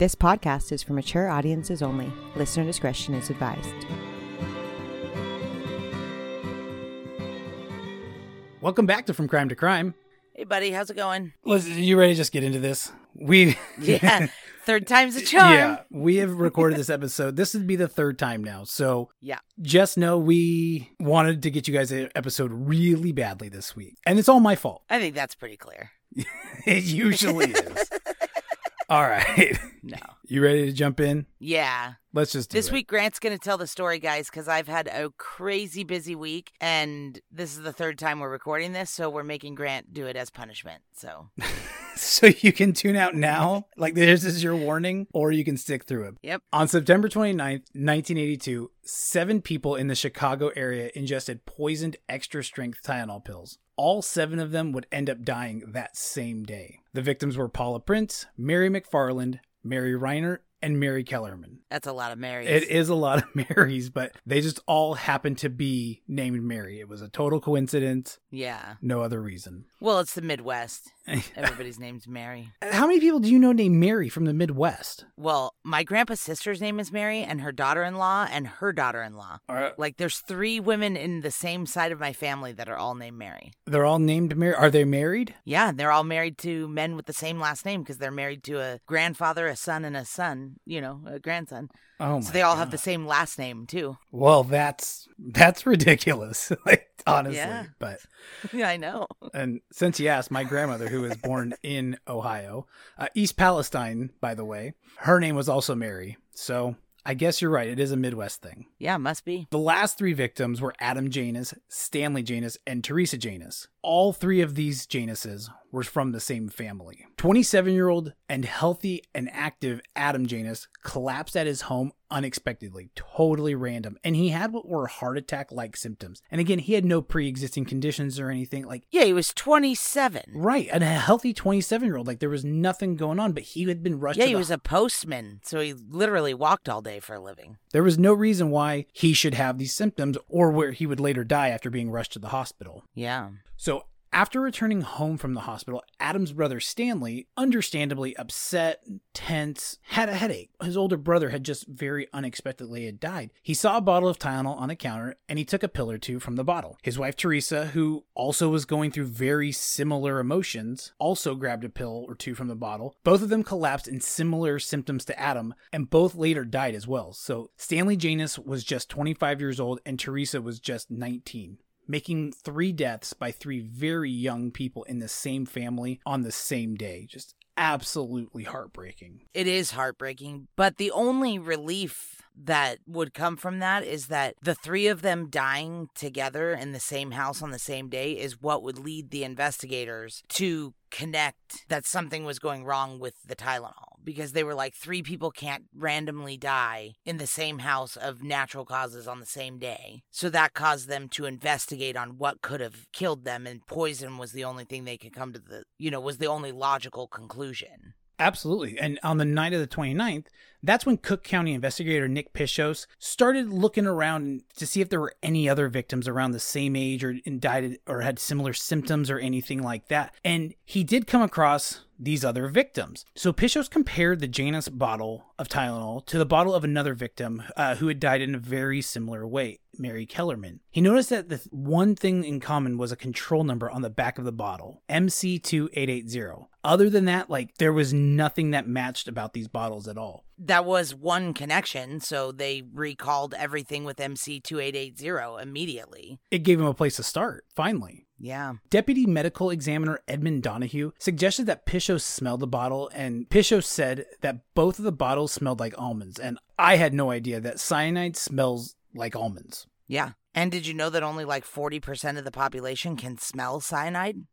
This podcast is for mature audiences only. Listener discretion is advised. Welcome back to From Crime to Crime. Hey, buddy, how's it going? Listen, you ready to just get into this? We Yeah, third time's a charm. yeah, we have recorded this episode. This would be the third time now. So Yeah. just know we wanted to get you guys an episode really badly this week. And it's all my fault. I think that's pretty clear. It usually is. All right. No. You ready to jump in? Yeah. Let's just do This it. week, Grant's going to tell the story, guys, because I've had a crazy busy week, and this is the third time we're recording this, so we're making Grant do it as punishment. So, so you can tune out now, like this is your warning, or you can stick through it. yep. On September 29th, 1982, seven people in the Chicago area ingested poisoned extra strength Tylenol pills. All seven of them would end up dying that same day. The victims were Paula Prince, Mary McFarland, Mary Reiner, and Mary Kellerman. That's a lot of Marys. It is a lot of Marys, but they just all happened to be named Mary. It was a total coincidence, Yeah. no other reason. Well, it's the Midwest. Everybody's named Mary. How many people do you know named Mary from the Midwest? Well, my grandpa's sister's name is Mary, and her daughter in law, and her daughter in law. Like, there's three women in the same side of my family that are all named Mary. They're all named Mary. Are they married? Yeah, they're all married to men with the same last name because they're married to a grandfather, a son, and a son. You know, a grandson. Oh my so they all have the same last name too. Well, that's that's ridiculous. like honestly, Yeah. but yeah, I know. and since you asked, my grandmother, who was born in Ohio, uh, East Palestine, by the way, her name was also Mary. So I guess you're right. It is a Midwest thing. Yeah, must be. The last three victims were Adam Janus, Stanley Janus, and Teresa Janus. All three of these Januses were from the same family. 27 year old and healthy and active Adam Janus collapsed at his home unexpectedly, totally random. And he had what were heart attack like symptoms. And again, he had no pre existing conditions or anything. Like, Yeah, he was 27. right, and a healthy 27 year old. Like, there was nothing going on, but he had been rushed Yeah, he the was a postman, so he literally walked all day for a living. There was no reason why he should have these symptoms or where he would later die after being rushed to the hospital. Yeah. So, after returning home from the hospital, Adam's brother Stanley, understandably upset, tense, had a headache. His older brother had just very unexpectedly had died. He saw a bottle of Tylenol on the counter and he took a pill or two from the bottle. His wife Teresa, who also was going through very similar emotions, also grabbed a pill or two from the bottle. Both of them collapsed in similar symptoms to Adam and both later died as well. So, Stanley Janus was just 25 years old and Teresa was just 19 making three deaths by three very young people in the same family on the same day. Just absolutely heartbreaking. It is heartbreaking, but the only relief that would come from that is that the three of them dying together in the same house on the same day is what would lead the investigators to connect that something was going wrong with the Tylenol because they were like three people can't randomly die in the same house of natural causes on the same day. So that caused them to investigate on what could have killed them and poison was the only thing they could come to the, you know, was the only logical conclusion. Absolutely. And on the night of the 29th, that's when Cook County investigator Nick Pishos started looking around to see if there were any other victims around the same age or indicted or had similar symptoms or anything like that. And he did come across these other victims. So Pishos compared the Janus bottle of Tylenol to the bottle of another victim uh, who had died in a very similar way, Mary Kellerman. He noticed that the one thing in common was a control number on the back of the bottle, MC2880. Other than that, like there was nothing that matched about these bottles at all. that was one connection, so they recalled everything with MC2880 immediately. It gave him a place to start, finally. Yeah. Deputy Medical Examiner Edmund Donoghue suggested that Pishos smelled the bottle, and Pishos said that both of the bottles smelled like almonds. And I had no idea that cyanide smells like almonds. Yeah. And did you know that only like 40% of the population can smell cyanide?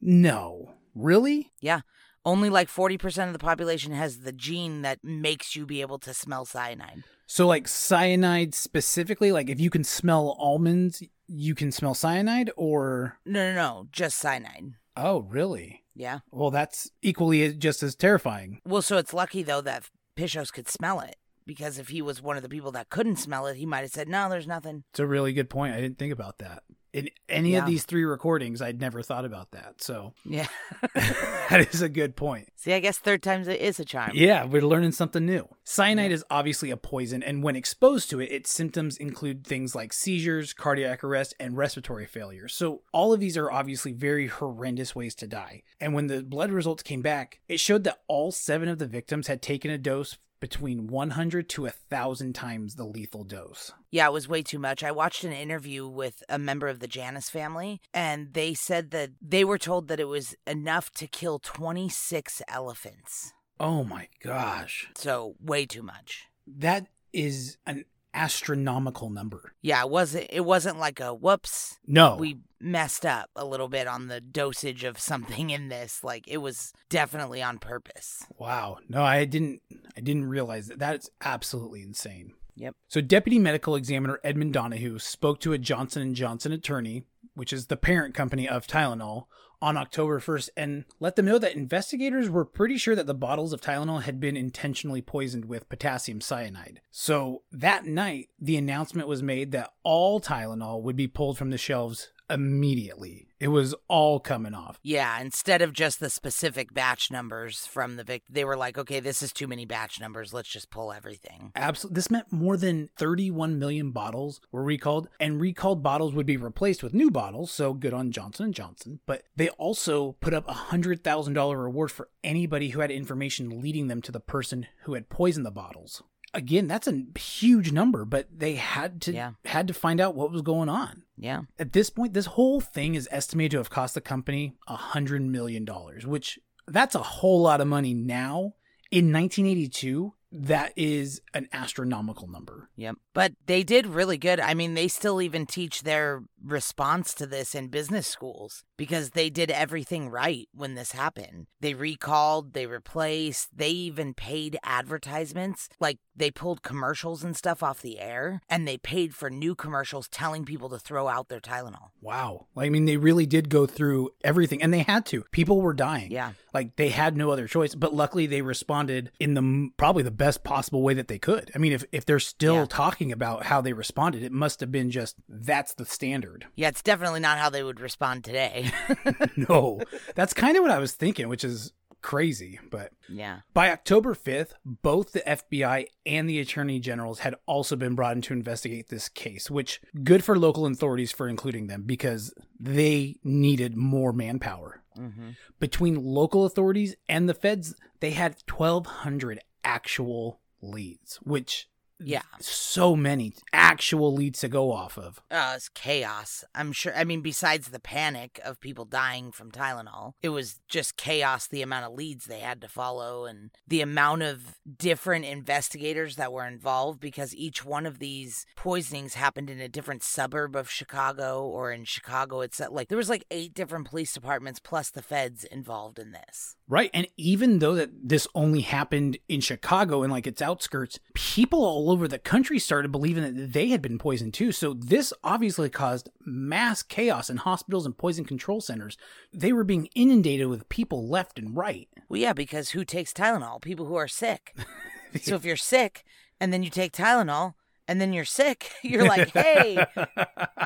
No. Really? Yeah. Only like 40% of the population has the gene that makes you be able to smell cyanide. So, like cyanide specifically, like if you can smell almonds, you can smell cyanide, or. No, no, no. Just cyanide. Oh, really? Yeah. Well, that's equally just as terrifying. Well, so it's lucky though that Pishos could smell it because if he was one of the people that couldn't smell it, he might have said, "No, there's nothing." It's a really good point. I didn't think about that. In any Yeah. of these three recordings, I'd never thought about that. So Yeah. that is a good point. See, I guess third time's a- is a charm. Yeah, we're learning something new. Cyanide is obviously a poison, and when exposed to it, its symptoms include things like seizures, cardiac arrest, and respiratory failure. So, all of these are obviously very horrendous ways to die. And when the blood results came back, it showed that all seven of the victims had taken a dose between 100 to 1,000 times the lethal dose. Yeah, it was way too much. I watched an interview with a member of the Janus family, and they said that they were told that it was enough to kill 26 elephants. Oh my gosh. So, way too much. That is an astronomical number. Yeah, it wasn't it wasn't like a whoops, No. we messed up a little bit on the dosage of something in this. Like it was definitely on purpose. Wow. No, I didn't I didn't realize that. That's absolutely insane. Yep. So Deputy Medical Examiner Edmund Donoghue spoke to a Johnson & Johnson attorney, which is the parent company of Tylenol, on October 1st and let them know that investigators were pretty sure that the bottles of Tylenol had been intentionally poisoned with potassium cyanide. So that night, the announcement was made that all Tylenol would be pulled from the shelves immediately. It was all coming off. Yeah, instead of just the specific batch numbers from the victim, they were like, okay, this is too many batch numbers. Let's just pull everything. Absolutely. This meant more than 31 million bottles were recalled and recalled bottles would be replaced with new bottles. So good on Johnson & Johnson. But they also put up a $100,000 reward for anybody who had information leading them to the person who had poisoned the bottles. Again, that's a huge number, but they had to Yeah. had to find out what was going on. Yeah. At this point, this whole thing is estimated to have cost the company a hundred million dollars, which that's a whole lot of money now. In 1982, that is an astronomical number. Yep. But they did really good. I mean, they still even teach their response to this in business schools because they did everything right when this happened. They recalled, they replaced, they even paid advertisements. Like they pulled commercials and stuff off the air and they paid for new commercials telling people to throw out their Tylenol. Wow. I mean, they really did go through everything and they had to. People were dying. Yeah. Like they had no other choice, but luckily they responded in the probably the best possible way that they could. I mean, if if they're still Yeah. talking about how they responded, it must have been just that's the standard. Yeah, it's definitely not how they would respond today. no. That's kind of what I was thinking, which is crazy, but yeah. By October 5th, both the FBI and the Attorney Generals had also been brought in to investigate this case, which good for local authorities for including them because they needed more manpower. hmm Between local authorities and the feds, they had 1,200 actual leads, which Yeah. so many actual leads to go off of. Uh, it's chaos. I'm sure. I mean, besides the panic of people dying from Tylenol, it was just chaos the amount of leads they had to follow and the amount of different investigators that were involved because each one of these poisonings happened in a different suburb of Chicago or in Chicago itself. Like, there was like eight different police departments plus the feds involved in this. Right. And even though that this only happened in Chicago and like its outskirts, people all over the country started believing that they had been poisoned too. So this obviously caused mass chaos in hospitals and poison control centers. They were being inundated with people left and right. Well, yeah, because who takes Tylenol? People who are sick. so if you're sick and then you take Tylenol and then you're sick, you're like, hey,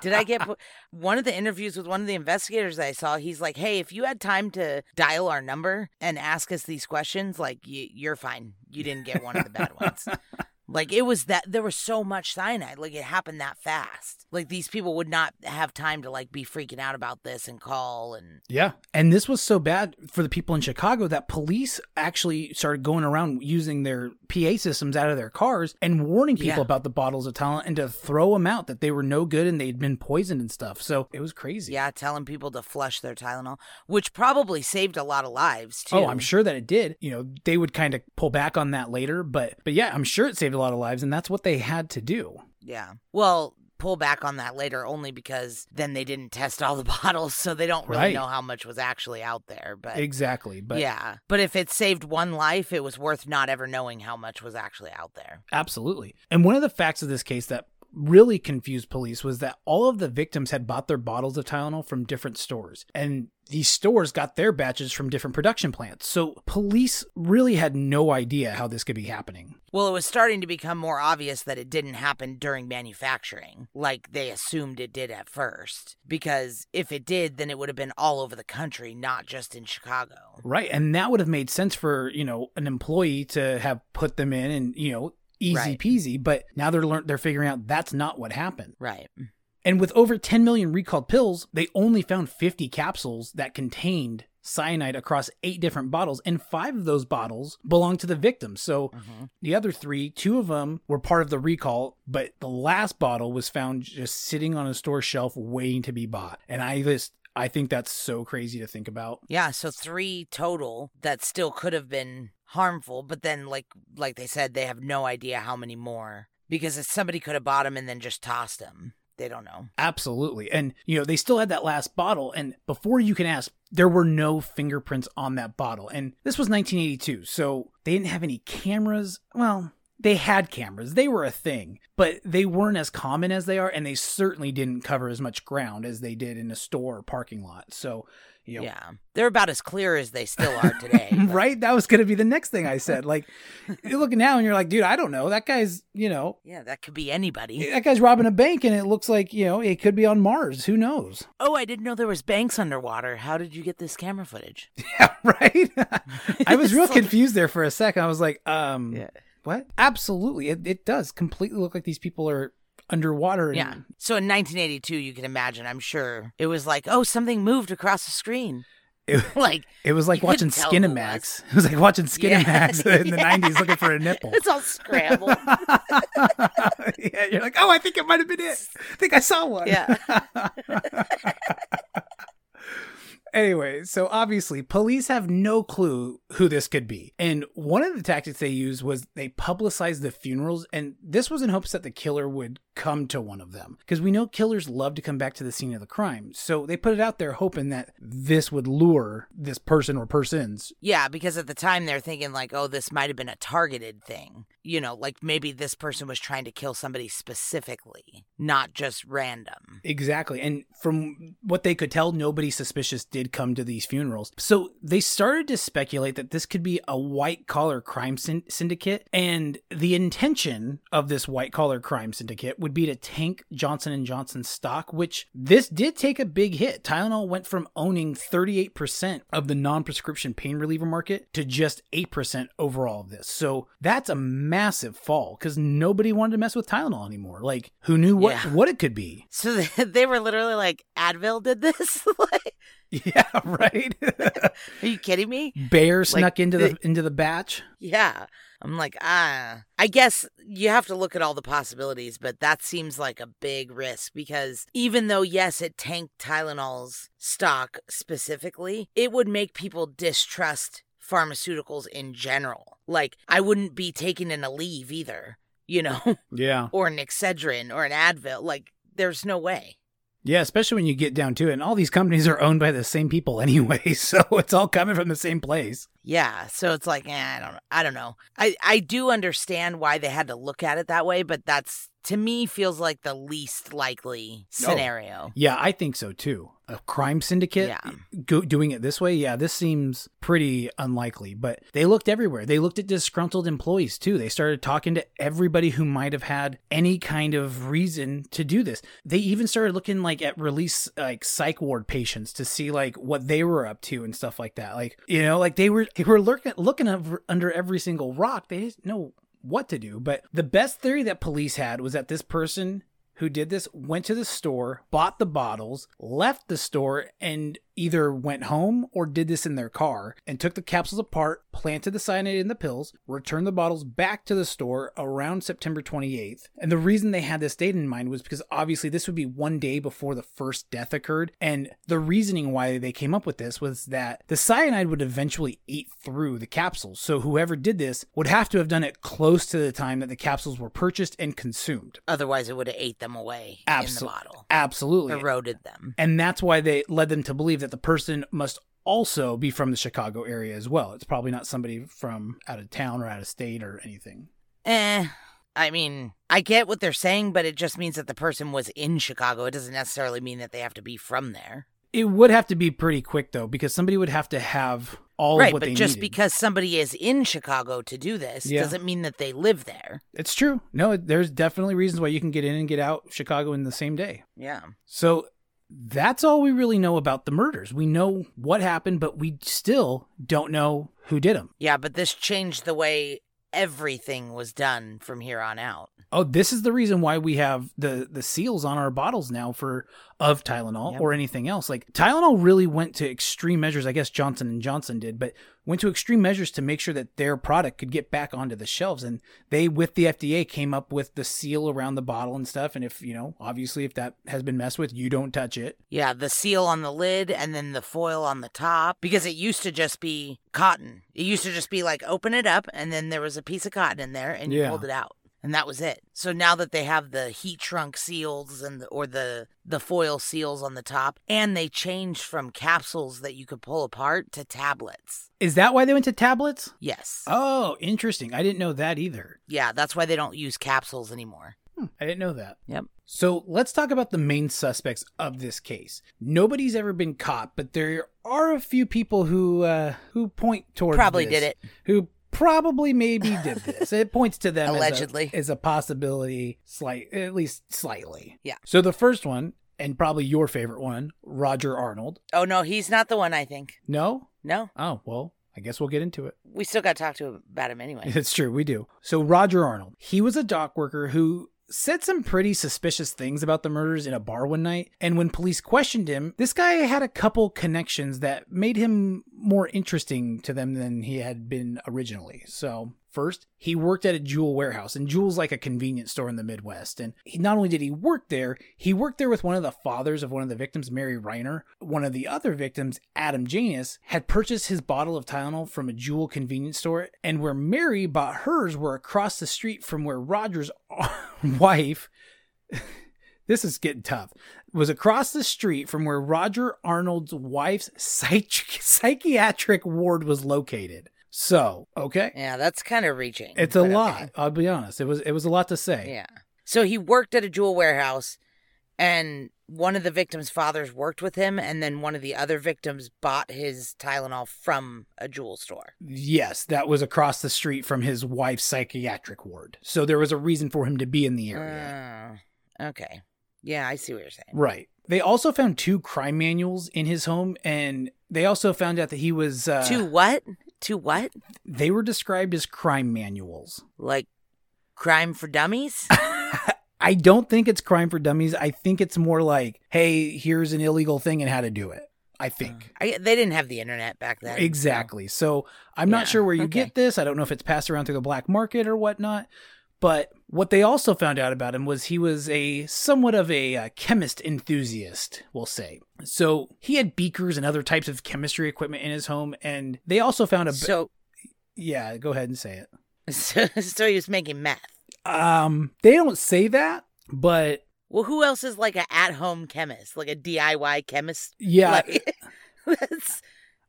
did I get po-" one of the interviews with one of the investigators I saw? He's like, hey, if you had time to dial our number and ask us these questions, like y- you're fine. You didn't get one of the bad ones. Like it was that there was so much cyanide, like it happened that fast. Like these people would not have time to like be freaking out about this and call and Yeah. And this was so bad for the people in Chicago that police actually started going around using their PA systems out of their cars and warning people Yeah. about the bottles of Tylenol and to throw them out that they were no good and they'd been poisoned and stuff. So it was crazy. yeah, telling people to flush their Tylenol, which probably saved a lot of lives too. Oh, I'm sure that it did. You know, they would kind of pull back on that later, but but yeah, I'm sure it saved a lot of lives, and that's what they had to do. Yeah. Well, pull back on that later only because then they didn't test all the bottles, so they don't really Right. know how much was actually out there. But Exactly. But yeah. But if it saved one life, it was worth not ever knowing how much was actually out there. absolutely. And one of the facts of this case that really confused police was that all of the victims had bought their bottles of Tylenol from different stores. And these stores got their batches from different production plants. So police really had no idea how this could be happening. Well, it was starting to become more obvious that it didn't happen during manufacturing, like they assumed it did at first. Because if it did, then it would have been all over the country, not just in Chicago. Right. And that would have made sense for, you know, an employee to have put them in and, you know, easy Right. peasy. But now they're learn- they're figuring out that's not what happened. Right. And with over 10 million recalled pills, they only found 50 capsules that contained cyanide across eight different bottles, and five of those bottles belonged to the victims. So Mhm. the other three, two of them were part of the recall, but the last bottle was found just sitting on a store shelf waiting to be bought. And I just, I think that's so crazy to think about. Yeah, so three total that still could have been harmful, but then like like they said, they have no idea how many more because if somebody could have bought them and then just tossed them. They don't know. Absolutely. And, you know, they still had that last bottle. And before you can ask, there were no fingerprints on that bottle. And this was 1982. So they didn't have any cameras. Well, they had cameras, they were a thing, but they weren't as common as they are. And they certainly didn't cover as much ground as they did in a store or parking lot. So, you know, Yeah. They're about as clear as they still are today. but- right? That was going to be the next thing I said. Like, you look at now and you're like, dude, I don't know. That guy's, you know, Yeah, that could be anybody. that guy's robbing a bank and it looks like, you know, it could be on Mars. Who knows? Oh, I didn't know there was banks underwater. How did you get this camera footage? Yeah, right. I was real like- confused there for a second. I was like, um, what? Absolutely, it, it does completely look like these people are underwater. And, Yeah. So in 1982, you can imagine, I'm sure it was like, oh, something moved across the screen. It, Like, it was like watching couldn't tell who it Skinemax. It was like watching Skinemax Yeah, in the yeah. '90s, looking for a nipple. it's all scrambled. yeah, you're like, oh, I think it might have been it. I think I saw one. Yeah. Anyway, so obviously, police have no clue who this could be. And one of the tactics they used was they publicized the funerals, and this was in hopes that the killer would come to one of them. Because we know killers love to come back to the scene of the crime. So they put it out there hoping that this would lure this person or persons. Yeah, because at the time they're thinking like, oh, this might have been a targeted thing. You know, like maybe this person was trying to kill somebody specifically, not just random. Exactly. And from what they could tell, nobody suspicious did come to these funerals. So they started to speculate that this could be a white collar crime syndicate. And the intention of this white collar crime syndicate would be to tank Johnson & Johnson's stock, which this did take a big hit. Tylenol went from owning 38% of the non-prescription pain reliever market to just 8% overall of this. So that's a massive fall because nobody wanted to mess with Tylenol anymore. Like who knew what, Yeah. what it could be? So they, were literally like, Advil did this? like, Yeah, right. are you kidding me? Bear snuck into the the- into the batch. Yeah. I'm like, ah. I guess you have to look at all the possibilities, but that seems like a big risk because even though, yes, it tanked Tylenol's stock specifically, it would make people distrust pharmaceuticals in general. Like, I wouldn't be taking an Aleve either, you know, Yeah, or an Excedrin or an Advil. Like, there's no way. Yeah. Especially when you get down to it, and all these companies are owned by the same people anyway, so it's all coming from the same place. Yeah, so it's like, eh, I don't I don't know. I I do understand why they had to look at it that way, but that's to me feels like the least likely scenario. Yeah, I think so too. A crime syndicate Yeah. go, doing it this way, yeah, this seems pretty unlikely. But they looked everywhere. They looked at disgruntled employees too. They started talking to everybody who might have had any kind of reason to do this. They even started looking like at release like psych ward patients to see like what they were up to and stuff like that. Like you know, like they were they were looking looking over, under every single rock. They didn't know what to do. But the best theory that police had was that this person who did this went to the store, bought the bottles, left the store, and either went home or did this in their car and took the capsules apart, planted the cyanide in the pills, returned the bottles back to the store around September 28th. And the reason they had this date in mind was because obviously this would be one day before the first death occurred. And the reasoning why they came up with this was that the cyanide would eventually eat through the capsules. So whoever did this would have to have done it close to the time that the capsules were purchased and consumed. Otherwise, it would have ate them away in the bottle, Absolutely. eroded them. And that's why they led them to believe that the person must also be from the Chicago area as well. It's probably not somebody from out of town or out of state or anything. Eh, I mean, I get what they're saying, but it just means that the person was in Chicago. It doesn't necessarily mean that they have to be from there. It would have to be pretty quick though, because somebody would have to have all right, of what but just needed. because somebody is in Chicago to do this Yeah. doesn't mean that they live there. It's true. No, there's definitely reasons why you can get in and get out Chicago in the same day. Yeah. So that's all we really know about the murders. We know what happened, but we still don't know who did them. Yeah, but this changed the way everything was done from here on out. Oh, this is the reason why we have the the seals on our bottles now for of Tylenol Yep. or anything else. Like Tylenol really went to extreme measures. I guess Johnson and Johnson did, but went to extreme measures to make sure that their product could get back onto the shelves. And they, with the FDA, came up with the seal around the bottle and stuff. And if you know, obviously, if that has been messed with, you don't touch it. Yeah, the seal on the lid and then the foil on the top because it used to just be cotton. It used to just be like open it up and then there was a piece of cotton in there and you Yeah. pulled it out. And that was it. So now that they have the heat shrunk seals and the, or the the foil seals on the top and they changed from capsules that you could pull apart to tablets. Is that why they went to tablets? Yes. Oh, interesting. I didn't know that either. Yeah, that's why they don't use capsules anymore. Hmm, I didn't know that. Yep. So let's talk about the main suspects of this case. Nobody's ever been caught, but there are a few people who uh, who point towards Probably this, did it. Who probably maybe did this. It points to them as a- Allegedly. as a, possibility, slight at least slightly. Yeah. So the first one, and probably your favorite one, Roger Arnold. Oh no, he's not the one I think. No. No. Oh well, I guess we'll get into it. We still got to talk to him about him anyway. It's true, we do. So Roger Arnold, he was a dock worker who said some pretty suspicious things about the murders in a bar one night. And when police questioned him, this guy had a couple connections that made him more interesting to them than he had been originally. So First, he worked at a jewel warehouse, and Jewel's like a convenience store in the Midwest. And he, not only did he work there, he worked there with one of the fathers of one of the victims, Mary Reiner. One of the other victims, Adam Janus, had purchased his bottle of Tylenol from a Jewel convenience store, and where Mary bought hers were across the street from where Roger's wife. this is getting tough. Was across the street from where Roger Arnold's wife's psych- psychiatric ward was located. So, okay. Yeah, that's kind of reaching. It's a lot. okay. I'll be honest. It was it was a lot to say. Yeah. So he worked at a jewel warehouse, and one of the victims' fathers worked with him, and then one of the other victims bought his Tylenol from a jewel store. Yes, that was across the street from his wife's psychiatric ward. So there was a reason for him to be in the area. Uh, okay. Yeah, I see what you're saying. right. They also found two crime manuals in his home and they also found out that he was uh, to what? To what? they were described as crime manuals. Like crime for dummies? I don't think it's crime for dummies. I think it's more like, hey, here's an illegal thing and how to do it. I think. Uh, I, they didn't have the internet back then. so- Exactly. So I'm Yeah, not sure where you okay. get this. I don't know if it's passed around through the black market or whatnot. But what they also found out about him was he was a somewhat of a uh, chemist enthusiast, we'll say. So he had beakers and other types of chemistry equipment in his home, and they also found a. So, yeah, go ahead and say it. so, so he was making meth. Um, they don't say that, but Well, who else is like an at-home chemist, like a DIY chemist? yeah, Like, that's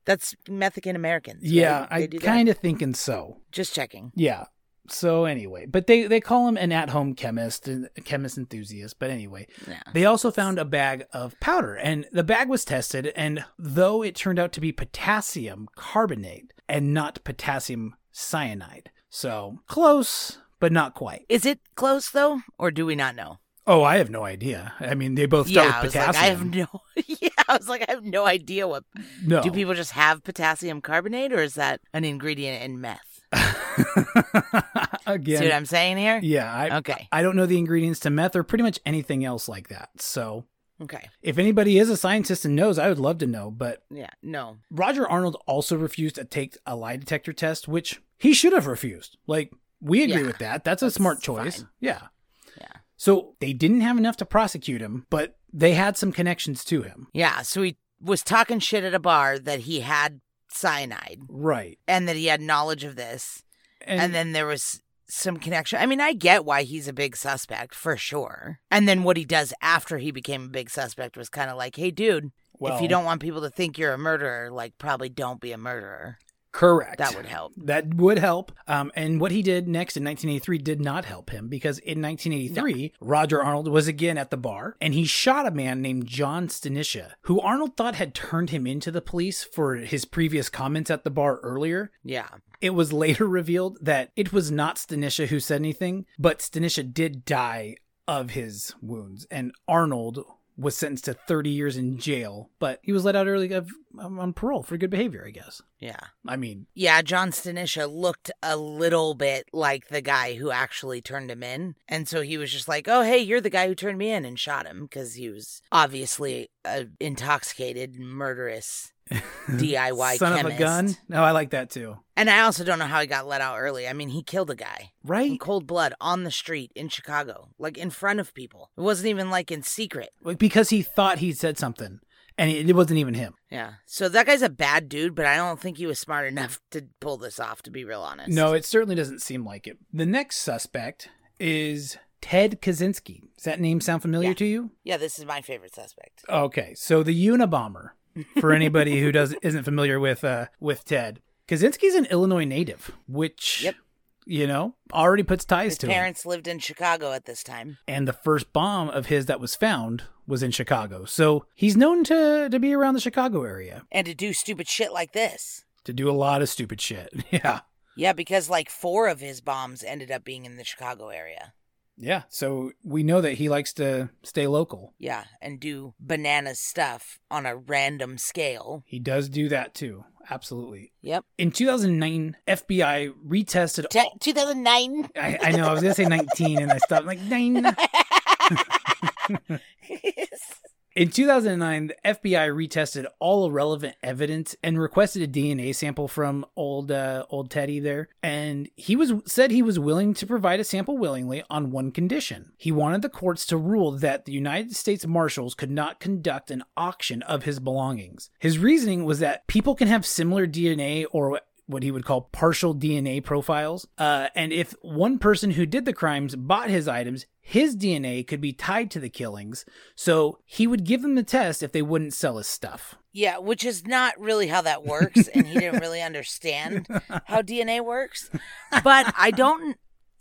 that's Mexican Americans. yeah, right? I They do that? kind of thinking so. just checking. Yeah. So anyway, but they they call him an at-home chemist and chemist enthusiast. But anyway, Yeah. they also found a bag of powder, and the bag was tested. And though it turned out to be potassium carbonate and not potassium cyanide, so close but not quite. Is it close though, or do we not know? Oh, I have no idea. I mean, they both start yeah, I with was like, I have potassium. no. Yeah, I was like, I have no idea what. no, Do people just have potassium carbonate, or is that an ingredient in meth? Again? See what I'm saying here? yeah, I Okay. I don't know the ingredients to meth or pretty much anything else like that. So Okay. if anybody is a scientist and knows, I would love to know. But Yeah. No. Roger Arnold also refused to take a lie detector test, which he should have refused. Like, we agree Yeah, with that. That's, a smart choice. fine. Yeah. Yeah. So they didn't have enough to prosecute him, but they had some connections to him. Yeah. So he was talking shit at a bar that he had cyanide Right. and that he had knowledge of this, And, and then there was some connection. I mean, I get why he's a big suspect for sure. And then what he does after he became a big suspect was kind of like, hey, dude, well, if you don't want people to think you're a murderer, like probably don't be a murderer. Correct. That would help. That would help. Um, and what he did next in 1983 did not help him because in 1983, Roger Arnold was again at the bar and he shot a man named John Stanisha, who Arnold thought had turned him into the police for his previous comments at the bar earlier. Yeah. It was later revealed that it was not Stanisha who said anything, but Stanisha did die of his wounds, and Arnold was sentenced to 30 years in jail, but he was let out early of, um, on parole for good behavior, I guess. Yeah. I mean, Yeah, John Stanisha looked a little bit like the guy who actually turned him in. And so he was just like, oh, hey, you're the guy who turned me in and shot him because he was obviously a intoxicated, murderous DIY son chemist. of a gun. No, I like that too. And I also don't know how he got let out early. I mean, he killed a guy in Right? cold blood on the street in Chicago, like in front of people. It wasn't even like in secret. Like, Because he thought he said something, and it, it wasn't even him. Yeah. So that guy's a bad dude, but I don't think he was smart enough to pull this off, to be real honest. No, it certainly doesn't seem like it. The next suspect is Ted Kaczynski. Does that name sound familiar Yeah. to you? Yeah, this is my favorite suspect. Okay, so the Unabomber. For anybody who does isn't familiar with uh with Ted, Kaczynski's an Illinois native, which Yep. you know already puts ties His to him. parents lived in Chicago at this time. And the first bomb of his that was found was in Chicago, so he's known to to be around the Chicago area And to do stupid shit like this. to do a lot of stupid shit. Yeah, Yeah, because like four of his bombs ended up being in the Chicago area. Yeah. So we know that he likes to stay local. Yeah, and do bananas stuff on a random scale. He does do that too. Absolutely. Yep. In 2009, FBI retested. Te- 2009. I, I know. I was gonna say 19, and I stopped like nine. In 2009, the FBI retested all relevant evidence and requested a DNA sample from old uh, old Teddy there, and he was said he was willing to provide a sample willingly on one condition. He wanted the courts to rule that the United States Marshals could not conduct an auction of his belongings. His reasoning was that people can have similar DNA or what he would call partial DNA profiles. Uh, and if one person who did the crimes bought his items, his DNA could be tied to the killings. So he would give them the test if they wouldn't sell his stuff. yeah, which is not really how that works, and he didn't really understand how DNA works. But I don't.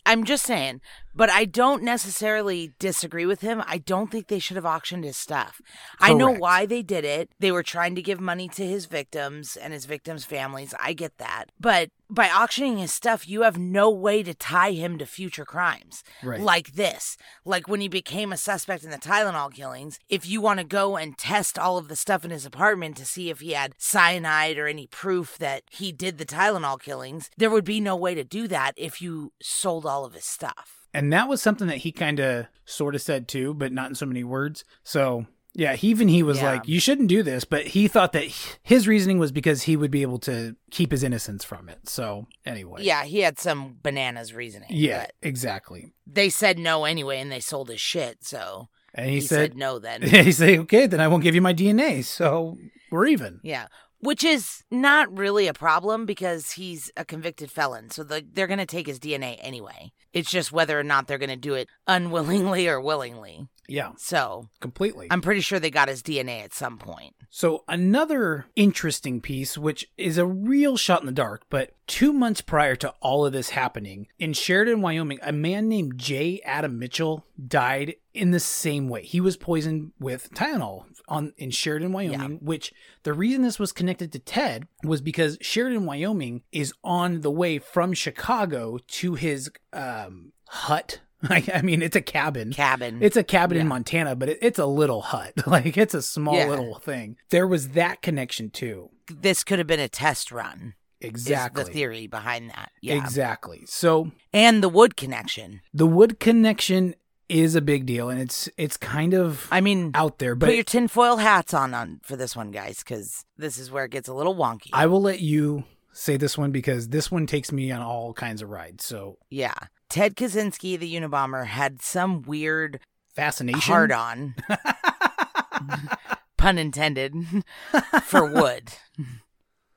I'm just saying, but I don't necessarily disagree with him. I don't think they should have auctioned his stuff. I know why they did it. They were trying to give money to his victims and his victims' families. I get that. But by auctioning his stuff, you have no way to tie him to future crimes Right. like this. Like when he became a suspect in the Tylenol killings, if you want to go and test all of the stuff in his apartment to see if he had cyanide or any proof that he did the Tylenol killings, there would be no way to do that if you sold all of his stuff. And that was something that he kind of sort of said too, but not in so many words. So. Yeah, he, even he was Yeah. like, "You shouldn't do this," but he thought that his reasoning was because he would be able to keep his innocence from it. So, anyway, Yeah, he had some bananas reasoning. yeah, exactly. they said no anyway, and they sold his shit. So And he, he, said, said, no then. he said, "Okay, then I won't give you my DNA." So we're even. Yeah. Which is not really a problem because he's a convicted felon. So the, they're going to take his DNA anyway. It's just whether or not they're going to do it unwillingly or willingly. Yeah, So completely. I'm pretty sure they got his DNA at some point. So, another interesting piece, which is a real shot in the dark, but two months prior to all of this happening, in Sheridan, Wyoming, a man named J. Adam Mitchell died in the same way. He was poisoned with Tylenol on in Sheridan, Wyoming, which the reason this was connected to Ted was because Sheridan, Wyoming is on the way from Chicago to his um, hut. I, I mean, it's a cabin. Cabin. It's a cabin in Montana, but it, it's a little hut. Like it's a small Yeah. little thing. There was that connection too. this could have been a test run. Exactly. Is the theory behind that. Yeah. Exactly. So And the wood connection. the wood connection is a big deal, and it's it's kind of I mean, out there. But put your tinfoil hats on, on for this one, guys, because this is where it gets a little wonky. I will let you say this one because this one takes me on all kinds of rides. So yeah. Ted Kaczynski, the Unabomber, had some weird fascination. hard on, pun intended, for wood.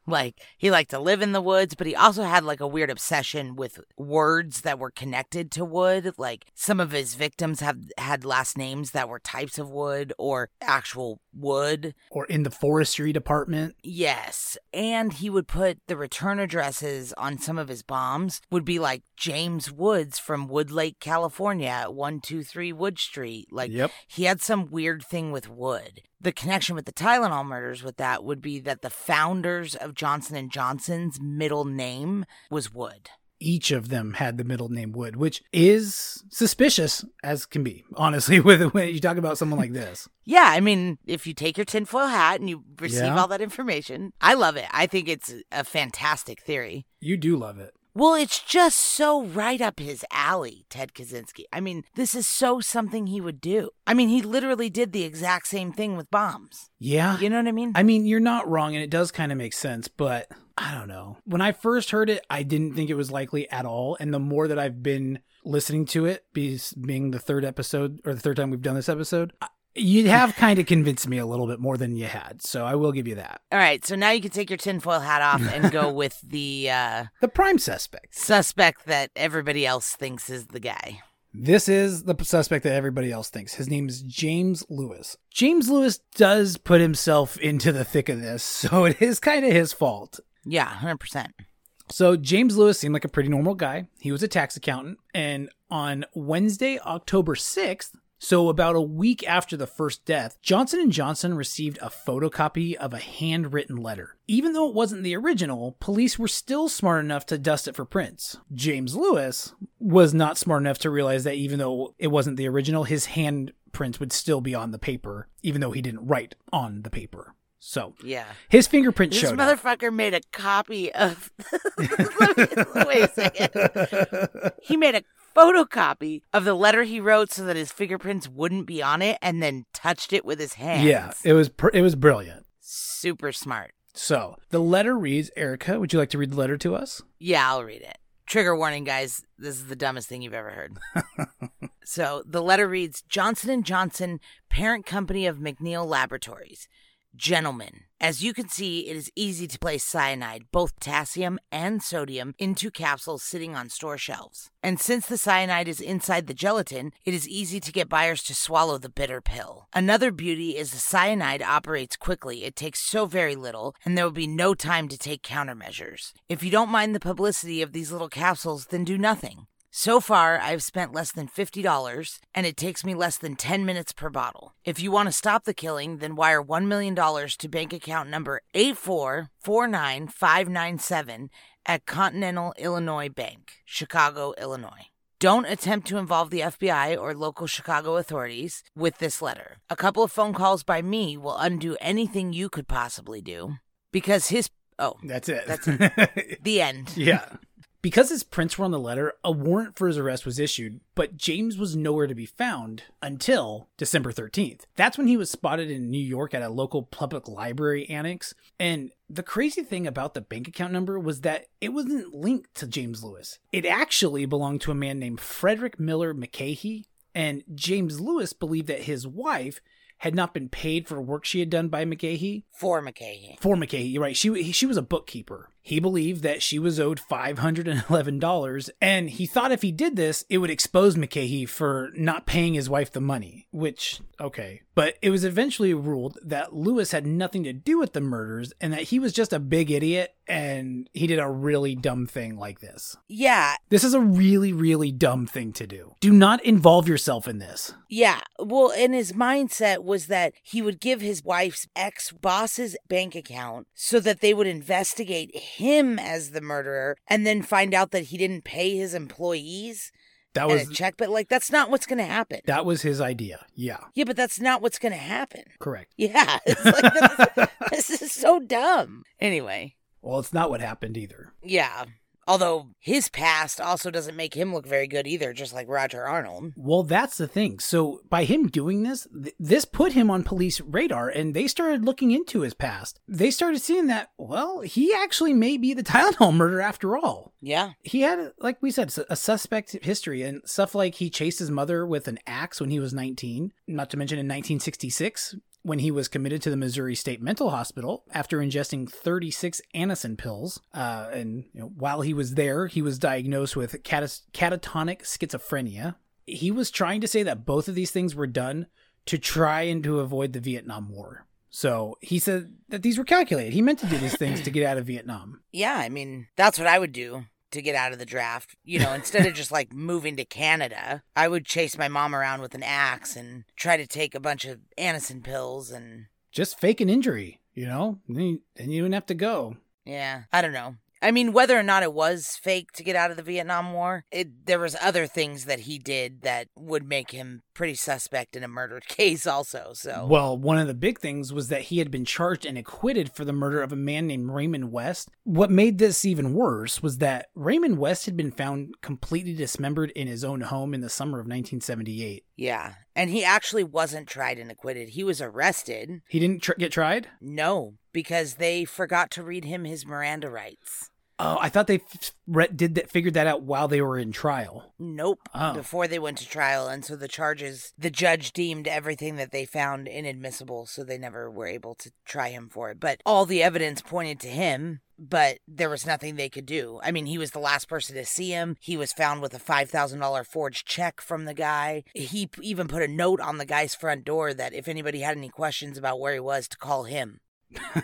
Like he liked to live in the woods, but he also had like a weird obsession with words that were connected to wood. Like some of his victims have had last names that were types of wood or actual wood. Or in the forestry department. Yes. And he would put the return addresses on some of his bombs, would be like James Woods from Wood Lake, California at 123 Wood Street. Like, Yep. he had some weird thing with wood. The connection with the Tylenol murders with that would be that the founders of Johnson and Johnson's middle name was Wood. Each of them had the middle name Wood, which is suspicious as can be, honestly, with when you talk about someone like this. Yeah, I mean, if you take your tinfoil hat and you receive Yeah. all that information, I love it. I think it's a fantastic theory. You do love it. Well, it's just so right up his alley, Ted Kaczynski. I mean, this is so something he would do. I mean, he literally did the exact same thing with bombs. Yeah. You know what I mean? I mean, you're not wrong, and it does kind of make sense, but I don't know. When I first heard it, I didn't think it was likely at all. And the more that I've been listening to it, being the third episode or the third time we've done this episode, You have kind of convinced me a little bit more than you had. So I will give you that. All right, so now you can take your tinfoil hat off and go with the uh, The prime suspect. suspect that everybody else thinks is the guy. This is the suspect that everybody else thinks. His name is James Lewis. James Lewis does put himself into the thick of this, so it is kind of his fault. Yeah, 100%. So James Lewis seemed like a pretty normal guy. He was a tax accountant, and on Wednesday, October 6th, so about a week after the first death, Johnson & Johnson received a photocopy of a handwritten letter. Even though it wasn't the original, police were still smart enough to dust it for prints. James Lewis was not smart enough to realize that even though it wasn't the original, his handprint would still be on the paper, even though he didn't write on the paper. So Yeah. his fingerprint This showed up. motherfucker made a copy of. Let wait a second. He made a photocopy of the letter he wrote so that his fingerprints wouldn't be on it, and then touched it with his hands. Yeah, it was pr- it was brilliant. super smart. So the letter reads, Erica, would you like to read the letter to us? Yeah, I'll read it. Trigger warning, guys. This is the dumbest thing you've ever heard. so the letter reads: Johnson and Johnson, parent company of McNeil Laboratories. Gentlemen, as you can see, it is easy to place cyanide, both potassium and sodium, into capsules sitting on store shelves. And since the cyanide is inside the gelatin, it is easy to get buyers to swallow the bitter pill. Another beauty is the cyanide operates quickly. It takes so very little, and there will be no time to take countermeasures. If you don't mind the publicity of these little capsules, then do nothing. So far, I've spent less than $50, and it takes me less than 10 minutes per bottle. If you want to stop the killing, then wire $1 million to bank account number 8449597 at Continental Illinois Bank, Chicago, Illinois. Don't attempt to involve the FBI or local Chicago authorities with this letter. A couple of phone calls by me will undo anything you could possibly do. Because his. Oh, That's it. That's it. the end. yeah. Because his prints were on the letter, a warrant for his arrest was issued, but James was nowhere to be found until December 13th. That's when he was spotted in New York at a local public library annex. And the crazy thing about the bank account number was that it wasn't linked to James Lewis. It actually belonged to a man named Frederick Miller McCahey. And James Lewis believed that his wife had not been paid for work she had done by McCahey For McKay. for you're right. She she was a bookkeeper. He believed that she was owed five hundred and eleven dollars, and he thought if he did this, it would expose McKay for not paying his wife the money. Which okay, but it was eventually ruled that Lewis had nothing to do with the murders, and that he was just a big idiot, and he did a really dumb thing like this. Yeah, This is a really really dumb thing to do. Do not involve yourself in this. Yeah. Well, and his mindset was that he would give his wife's ex boss's bank account so that they would investigate him as the murderer and then find out that he didn't pay his employees That was a check. But, like, that's not what's going to happen. that was his idea. Yeah, yeah, but that's not what's going to happen. correct. Yeah. It's like, this, this is so dumb. Anyway. Well, it's not what happened either. Yeah. Although his past also doesn't make him look very good either, just like Roger Arnold. Well, that's the thing. So by him doing this, th- this put him on police radar and they started looking into his past. They started seeing that, well, he actually may be the Tylenol murderer after all. Yeah. He had, like we said, a suspect history and stuff like he chased his mother with an axe when he was 19, not to mention in 1966 when he was committed to the Missouri State Mental Hospital after ingesting 36 Anacin pills. Uh, and you know, while he was there, he was diagnosed with catatonic schizophrenia. He was trying to say that both of these things were done to try and to avoid the Vietnam War. So he said that these were calculated. He meant to do these things to get out of Vietnam. Yeah, I mean, that's what I would do to get out of the draft. You know, instead of just like moving to Canada, I would chase my mom around with an axe and try to take a bunch of Anacin pills and Just fake an injury, you know? You, then you wouldn't have to go. yeah, I don't know. I mean, whether or not it was fake to get out of the Vietnam War, it, there was other things that he did that would make him pretty suspect in a murder case, also. So Well, one of the big things was that he had been charged and acquitted for the murder of a man named Raymond West. What made this even worse was that Raymond West had been found completely dismembered in his own home in the summer of 1978. yeah, and he actually wasn't tried and acquitted. He was arrested. He didn't tr- get tried? No, because they forgot to read him his Miranda rights. Oh, I thought they f- re- did that figured that out while they were in trial. Nope. Oh. Before they went to trial. And so the charges, the judge deemed everything that they found inadmissible. So they never were able to try him for it. But all the evidence pointed to him. But there was nothing they could do. I mean, he was the last person to see him. He was found with a $5,000 forged check from the guy. He p- even put a note on the guy's front door that if anybody had any questions about where he was, to call him.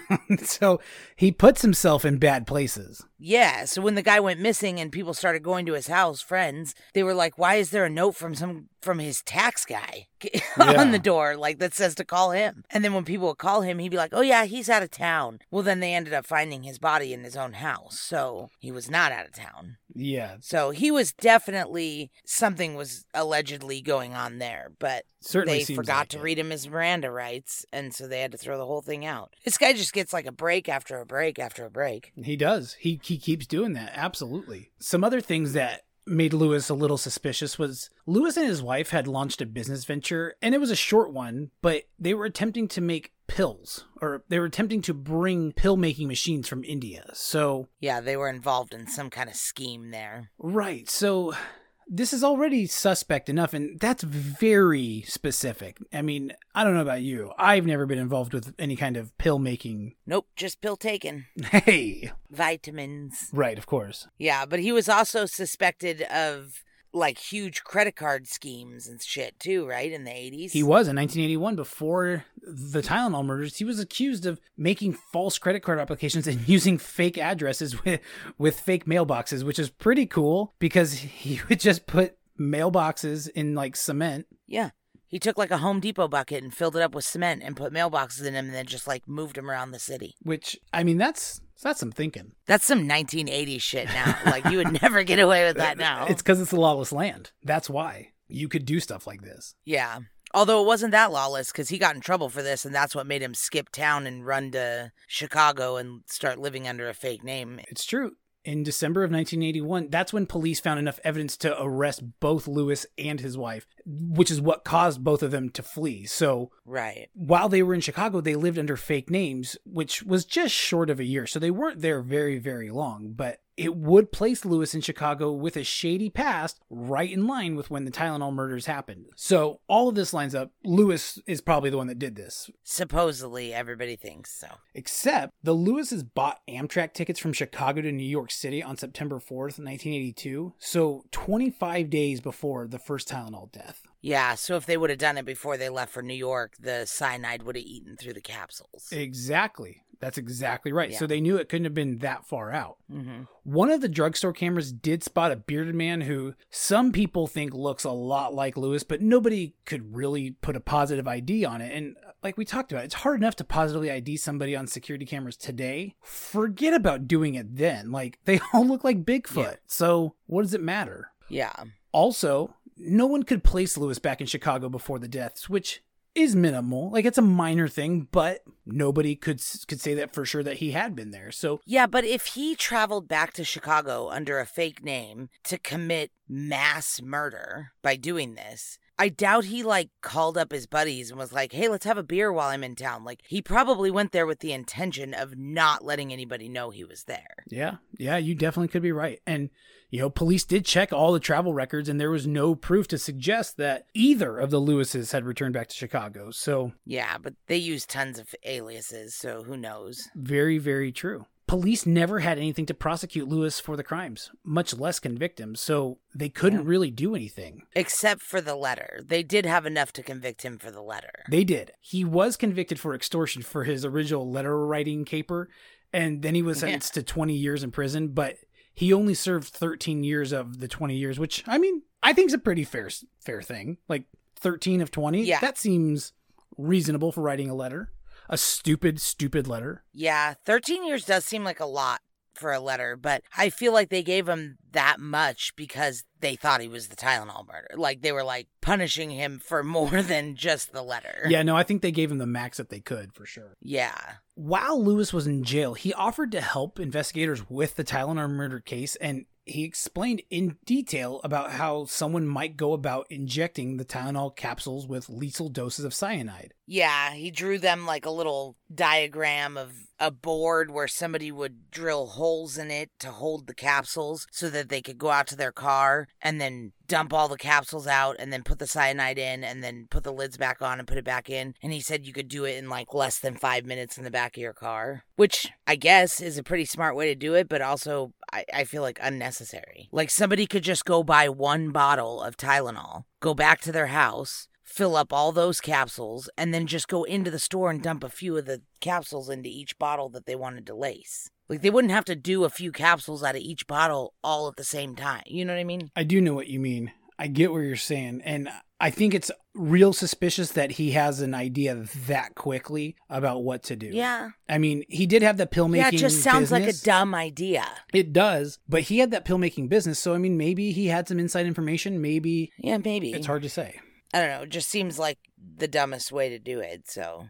so he puts himself in bad places. Yeah, so when the guy went missing and people started going to his house, friends, they were like, "Why is there a note from some from his tax guy Yeah. on the door like that says to call him?" And then when people would call him, he'd be like, "Oh yeah, he's out of town." Well, then they ended up finding his body in his own house, so he was not out of town. Yeah, So he was definitely something was allegedly going on there, but certainly they forgot like to it. read him his Miranda rights, and so they had to throw the whole thing out. This guy just gets like a break after a break after a break. He does. He he keeps doing that. Absolutely. Some other things that made Lewis a little suspicious was Lewis and his wife had launched a business venture and it was a short one, but they were attempting to make pills or they were attempting to bring pill making machines from India. So, Yeah, they were involved in some kind of scheme there. right. So this is already suspect enough and that's very specific. I mean, I don't know about you. I've never been involved with any kind of pill making. Nope, just pill taken. Hey, Vitamins. right, of course. Yeah, but he was also suspected of like huge credit card schemes and shit too, right? In the 80s. He was in 1981 before the Tylenol murders. He was accused of making false credit card applications and using fake addresses with with fake mailboxes, which is pretty cool because he would just put mailboxes in like cement. Yeah. He took like a Home Depot bucket and filled it up with cement and put mailboxes in them and then just like moved them around the city. Which I mean, that's that's some thinking. That's some 1980s shit now. like you would never get away with that now. It's because it's a lawless land. That's why you could do stuff like this. Yeah. Although it wasn't that lawless because he got in trouble for this, and that's what made him skip town and run to Chicago and start living under a fake name. It's true. In December of 1981, that's when police found enough evidence to arrest both Lewis and his wife, which is what caused both of them to flee. So Right. while they were in Chicago, they lived under fake names, which was just short of a year. So they weren't there very, very long, but it would place Lewis in Chicago with a shady past right in line with when the Tylenol murders happened. So all of this lines up. Lewis is probably the one that did this. Supposedly, everybody thinks so. Except the Lewises bought Amtrak tickets from Chicago to New York City on September 4th, 1982. So 25 days before the first Tylenol death. Yeah, so if they would have done it before they left for New York, the cyanide would have eaten through the capsules. Exactly. That's exactly right. So they knew it couldn't have been that far out. hmm One of the drugstore cameras did spot a bearded man who some people think looks a lot like Lewis, but nobody could really put a positive ID on it. And like we talked about, it's hard enough to positively ID somebody on security cameras today. Forget about doing it then. Like they all look like Bigfoot. Yeah. So what does it matter? Yeah. Also, no one could place Lewis back in Chicago before the deaths, which is minimal. Like it's a minor thing, but nobody could could say that for sure that he had been there. So Yeah, but if he traveled back to Chicago under a fake name to commit mass murder by doing this, I doubt he like called up his buddies and was like, "Hey, let's have a beer while I'm in town." Like he probably went there with the intention of not letting anybody know he was there. Yeah, yeah, you definitely could be right. And, you know, police did check all the travel records and there was no proof to suggest that either of the Lewises had returned back to Chicago. So, Yeah, but they use tons of aliases, so who knows? very, very true. Police never had anything to prosecute Lewis for the crimes, much less convict him, so they couldn't Yeah. really do anything. Except for the letter. They did have enough to convict him for the letter. They did. He was convicted for extortion for his original letter writing caper, and then he was Yeah. sentenced to 20 years in prison, but he only served 13 years of the 20 years, which I mean, I think is a pretty fair fair thing. Like 13 of 20, Yeah. that seems reasonable for writing a letter. A stupid stupid letter. Yeah, 13 years does seem like a lot for a letter, but I feel like they gave him that much because they thought he was the Tylenol murder. Like they were like punishing him for more than just the letter. Yeah, no, I think they gave him the max that they could for sure. Yeah. While Lewis was in jail, he offered to help investigators with the Tylenol murder case and he explained in detail about how someone might go about injecting the Tylenol capsules with lethal doses of cyanide. Yeah, he drew them like a little diagram of a board where somebody would drill holes in it to hold the capsules so that they could go out to their car and then dump all the capsules out and then put the cyanide in and then put the lids back on and put it back in. And he said you could do it in like less than five minutes in the back of your car, which I guess is a pretty smart way to do it, but also I, I feel like unnecessary. Like somebody could just go buy one bottle of Tylenol, go back to their house, fill up all those capsules, and then just go into the store and dump a few of the capsules into each bottle that they wanted to lace. Like they wouldn't have to do a few capsules out of each bottle all at the same time. You know what I mean? I do know what you mean. I get what you're saying. And I think it's real suspicious that he has an idea that quickly about what to do. Yeah. I mean, he did have that pill making yeah, it just sounds like a dumb idea. It does, but he had that pill making business. So, I mean, maybe he had some inside information. Maybe Yeah, maybe. it's hard to say. I don't know. It just seems like the dumbest way to do it. So,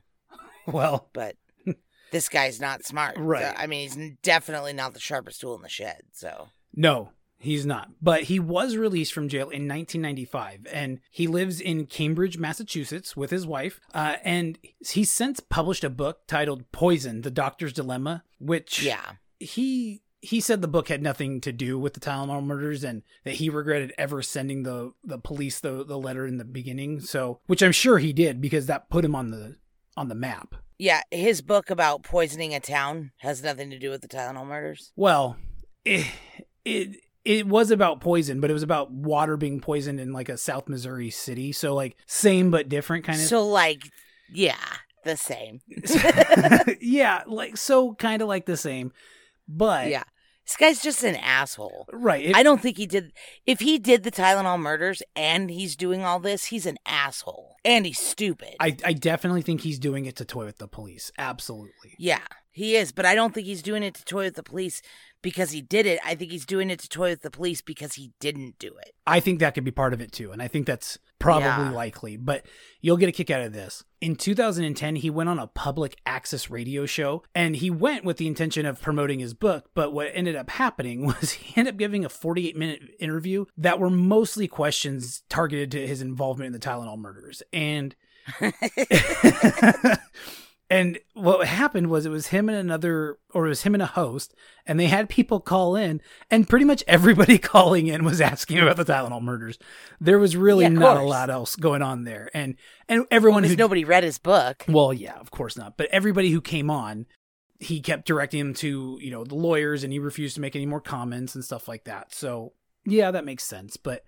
Well, but this guy's not smart. Right. I mean, he's definitely not the sharpest tool in the shed. So, no, he's not. But he was released from jail in 1995, and he lives in Cambridge, Massachusetts, with his wife. Uh, and he's since published a book titled "Poison: The Doctor's Dilemma," which yeah. he he said the book had nothing to do with the Tylenol murders and that he regretted ever sending the the police the the letter in the beginning. So, which I'm sure he did because that put him on the on the map. Yeah, his book about poisoning a town has nothing to do with the Tylenol murders. Well, it it it was about poison, but it was about water being poisoned in like a South Missouri city. So like same but different kind of. So, like, yeah, the same. yeah, like so kind of like the same, but yeah. This guy's just an asshole. right. it- I don't think he did. If he did the Tylenol murders and he's doing all this, he's an asshole. And he's stupid. I I definitely think he's doing it to toy with the police. Absolutely. yeah, he is. But I don't think he's doing it to toy with the police because he did it. I think he's doing it to toy with the police because he didn't do it. I think that could be part of it too, and I think that's probably Yeah. likely. But you'll get a kick out of this. In 2010, he went on a public access radio show, and he went with the intention of promoting his book. But what ended up happening was he ended up giving a 48 minute interview that were mostly questions targeted to his involvement in the Tylenol murders, and and what happened was it was him and another or it was him and a host and they had people call in and pretty much everybody calling in was asking about the Tylenol murders. There was really Yeah, not a lot else going on there. And and everyone Because who nobody read his book. well, yeah, of course not. But everybody who came on, he kept directing them to, you know, the lawyers and he refused to make any more comments and stuff like that. So, yeah, that makes sense. But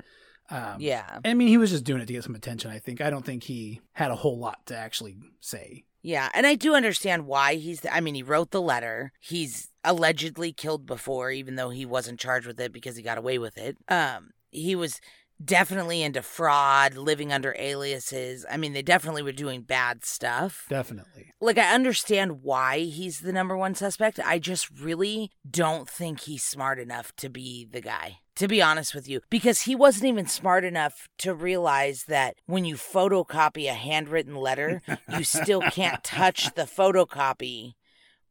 um Yeah. I mean, he was just doing it to get some attention, I think. I don't think he had a whole lot to actually say. Yeah, and I do understand why he's. I mean, he wrote the letter. He's allegedly killed before, even though he wasn't charged with it because he got away with it. Um, he was definitely into fraud, living under aliases. I mean, they definitely were doing bad stuff. Definitely. Like, I understand why he's the number one suspect. I just really don't think he's smart enough to be the guy. To be honest with you, because he wasn't even smart enough to realize that when you photocopy a handwritten letter, you still can't touch the photocopy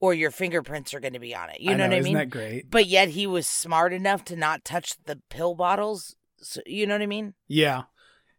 or your fingerprints are going to be on it. You I know, what I isn't mean? that great? But yet he was smart enough to not touch the pill bottles. So, you know what I mean? Yeah.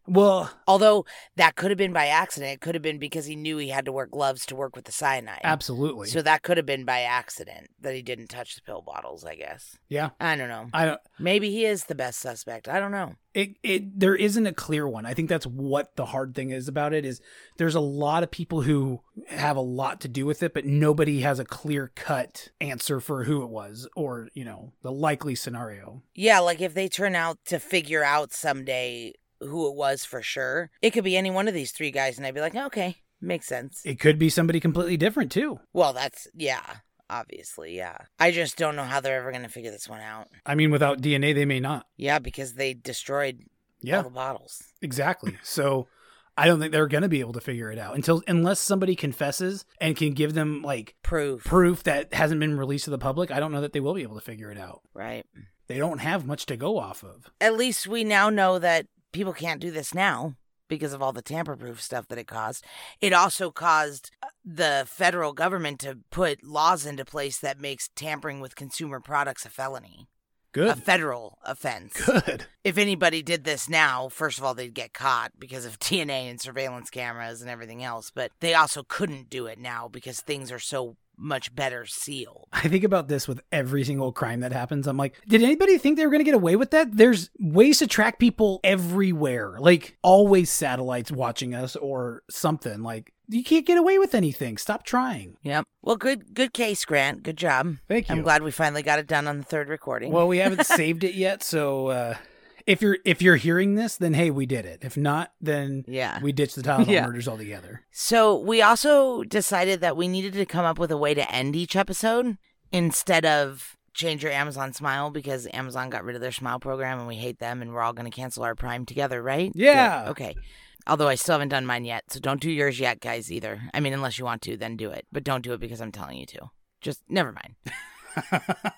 Well, Although that could have been by accident. It could have been because he knew he had to wear gloves to work with the cyanide. absolutely. So that could have been by accident that he didn't touch the pill bottles, I guess. yeah. I don't know. I don't Maybe he is the best suspect. I don't know. it, it there isn't a clear one. I think that's what the hard thing is about it is there's a lot of people who have a lot to do with it, but nobody has a clear cut answer for who it was or, you know, the likely scenario. Yeah, like if they turn out to figure out someday who it was for sure, it could be any one of these three guys, and I'd be like, okay, makes sense. It could be somebody completely different too. Well, that's, yeah, obviously, yeah. I just don't know how they're ever going to figure this one out. I mean, without DNA, they may not. Yeah, because they destroyed all Yeah, the bottles. exactly. So I don't think they're going to be able to figure it out until unless somebody confesses and can give them like Proof. proof that hasn't been released to the public. I don't know that they will be able to figure it out. right. They don't have much to go off of. At least we now know that people can't do this now because of all the tamper proof stuff that it caused. It also caused uh, the federal government to put laws into place that makes tampering with consumer products a felony, Good. a federal offense. Good. If anybody did this now, first of all, they'd get caught because of DNA and surveillance cameras and everything else, but they also couldn't do it now because things are so much better sealed. I think about this with every single crime that happens. I'm like, did anybody think they were going to get away with that? There's ways to track people everywhere. Like, always satellites watching us or something. Like, you can't get away with anything. Stop trying. Yep. Well, good good case, Grant. Good job. Thank you. I'm glad we finally got it done on the third recording. Well, we haven't saved it yet, so uh, if you're if you're hearing this, then hey, we did it. If not, then yeah. we ditched the Tylenol Yeah. murders altogether. So we also decided that we needed to come up with a way to end each episode instead of change your Amazon Smile because Amazon got rid of their Smile program and we hate them and we're all going to cancel our Prime together, right? Yeah. Good. Okay. Although I still haven't done mine yet, so don't do yours yet, guys, either. I mean, unless you want to, then do it. But don't do it because I'm telling you to. Just never mind.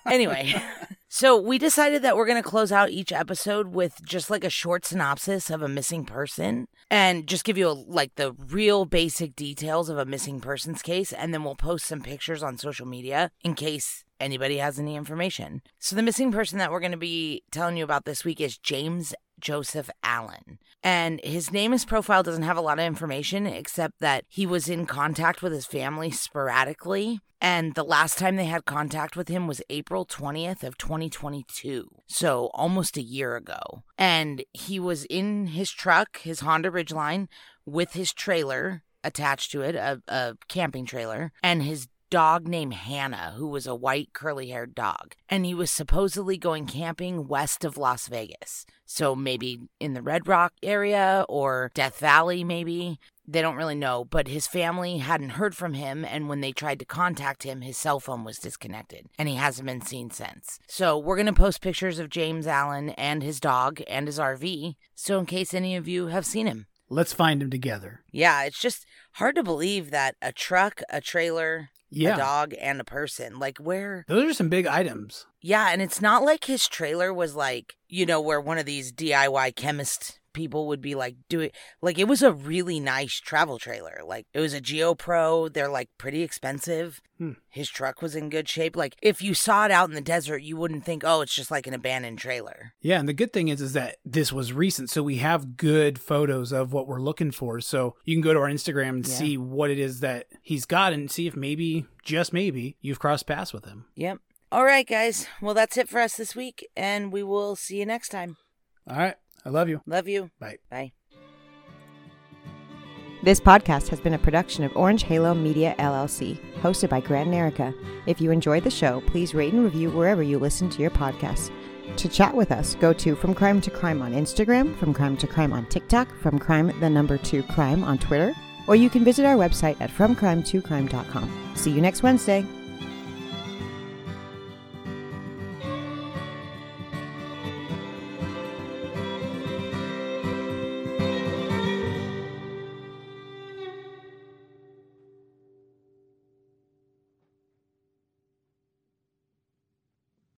Anyway, so we decided that we're going to close out each episode with just like a short synopsis of a missing person and just give you a, like the real basic details of a missing persons case. And then we'll post some pictures on social media in case anybody has any information. So the missing person that we're going to be telling you about this week is James Joseph Allen. And his name, his profile doesn't have a lot of information except that he was in contact with his family sporadically. And the last time they had contact with him was April 20th of 2022. So almost a year ago. And he was in his truck, his Honda Ridgeline, with his trailer attached to it, a, a camping trailer, and his dog named Hannah, who was a white curly haired dog. And he was supposedly going camping west of Las Vegas. So maybe in the Red Rock area or Death Valley, maybe. They don't really know, but his family hadn't heard from him, and when they tried to contact him, his cell phone was disconnected, and he hasn't been seen since. So, we're going to post pictures of James Allen and his dog and his RV, so in case any of you have seen him. Let's find him together. Yeah, it's just hard to believe that a truck, a trailer, Yeah. a dog, and a person, like where Those are some big items. Yeah, and it's not like his trailer was like, you know, where one of these DIY chemist people would be like doing like it was a really nice travel trailer. Like it was a Geo Pro, they're like pretty expensive. Hmm. His truck was in good shape. Like if you saw it out in the desert, you wouldn't think, "Oh, it's just like an abandoned trailer." Yeah, and the good thing is is that this was recent, so we have good photos of what we're looking for. So you can go to our Instagram and Yeah. see what it is that he's got and see if maybe, just maybe, you've crossed paths with him. Yep. All right, guys. Well, that's it for us this week, and we will see you next time. All right. I love you. Love you. Bye. Bye. This podcast has been a production of Orange Halo Media LLC, hosted by Grant and Erica. If you enjoyed the show, please rate and review wherever you listen to your podcasts. To chat with us, go to From Crime to Crime on Instagram, From Crime to Crime on TikTok, From Crime the number two crime on Twitter, or you can visit our website at FromCrime2Crime.com. See you next Wednesday.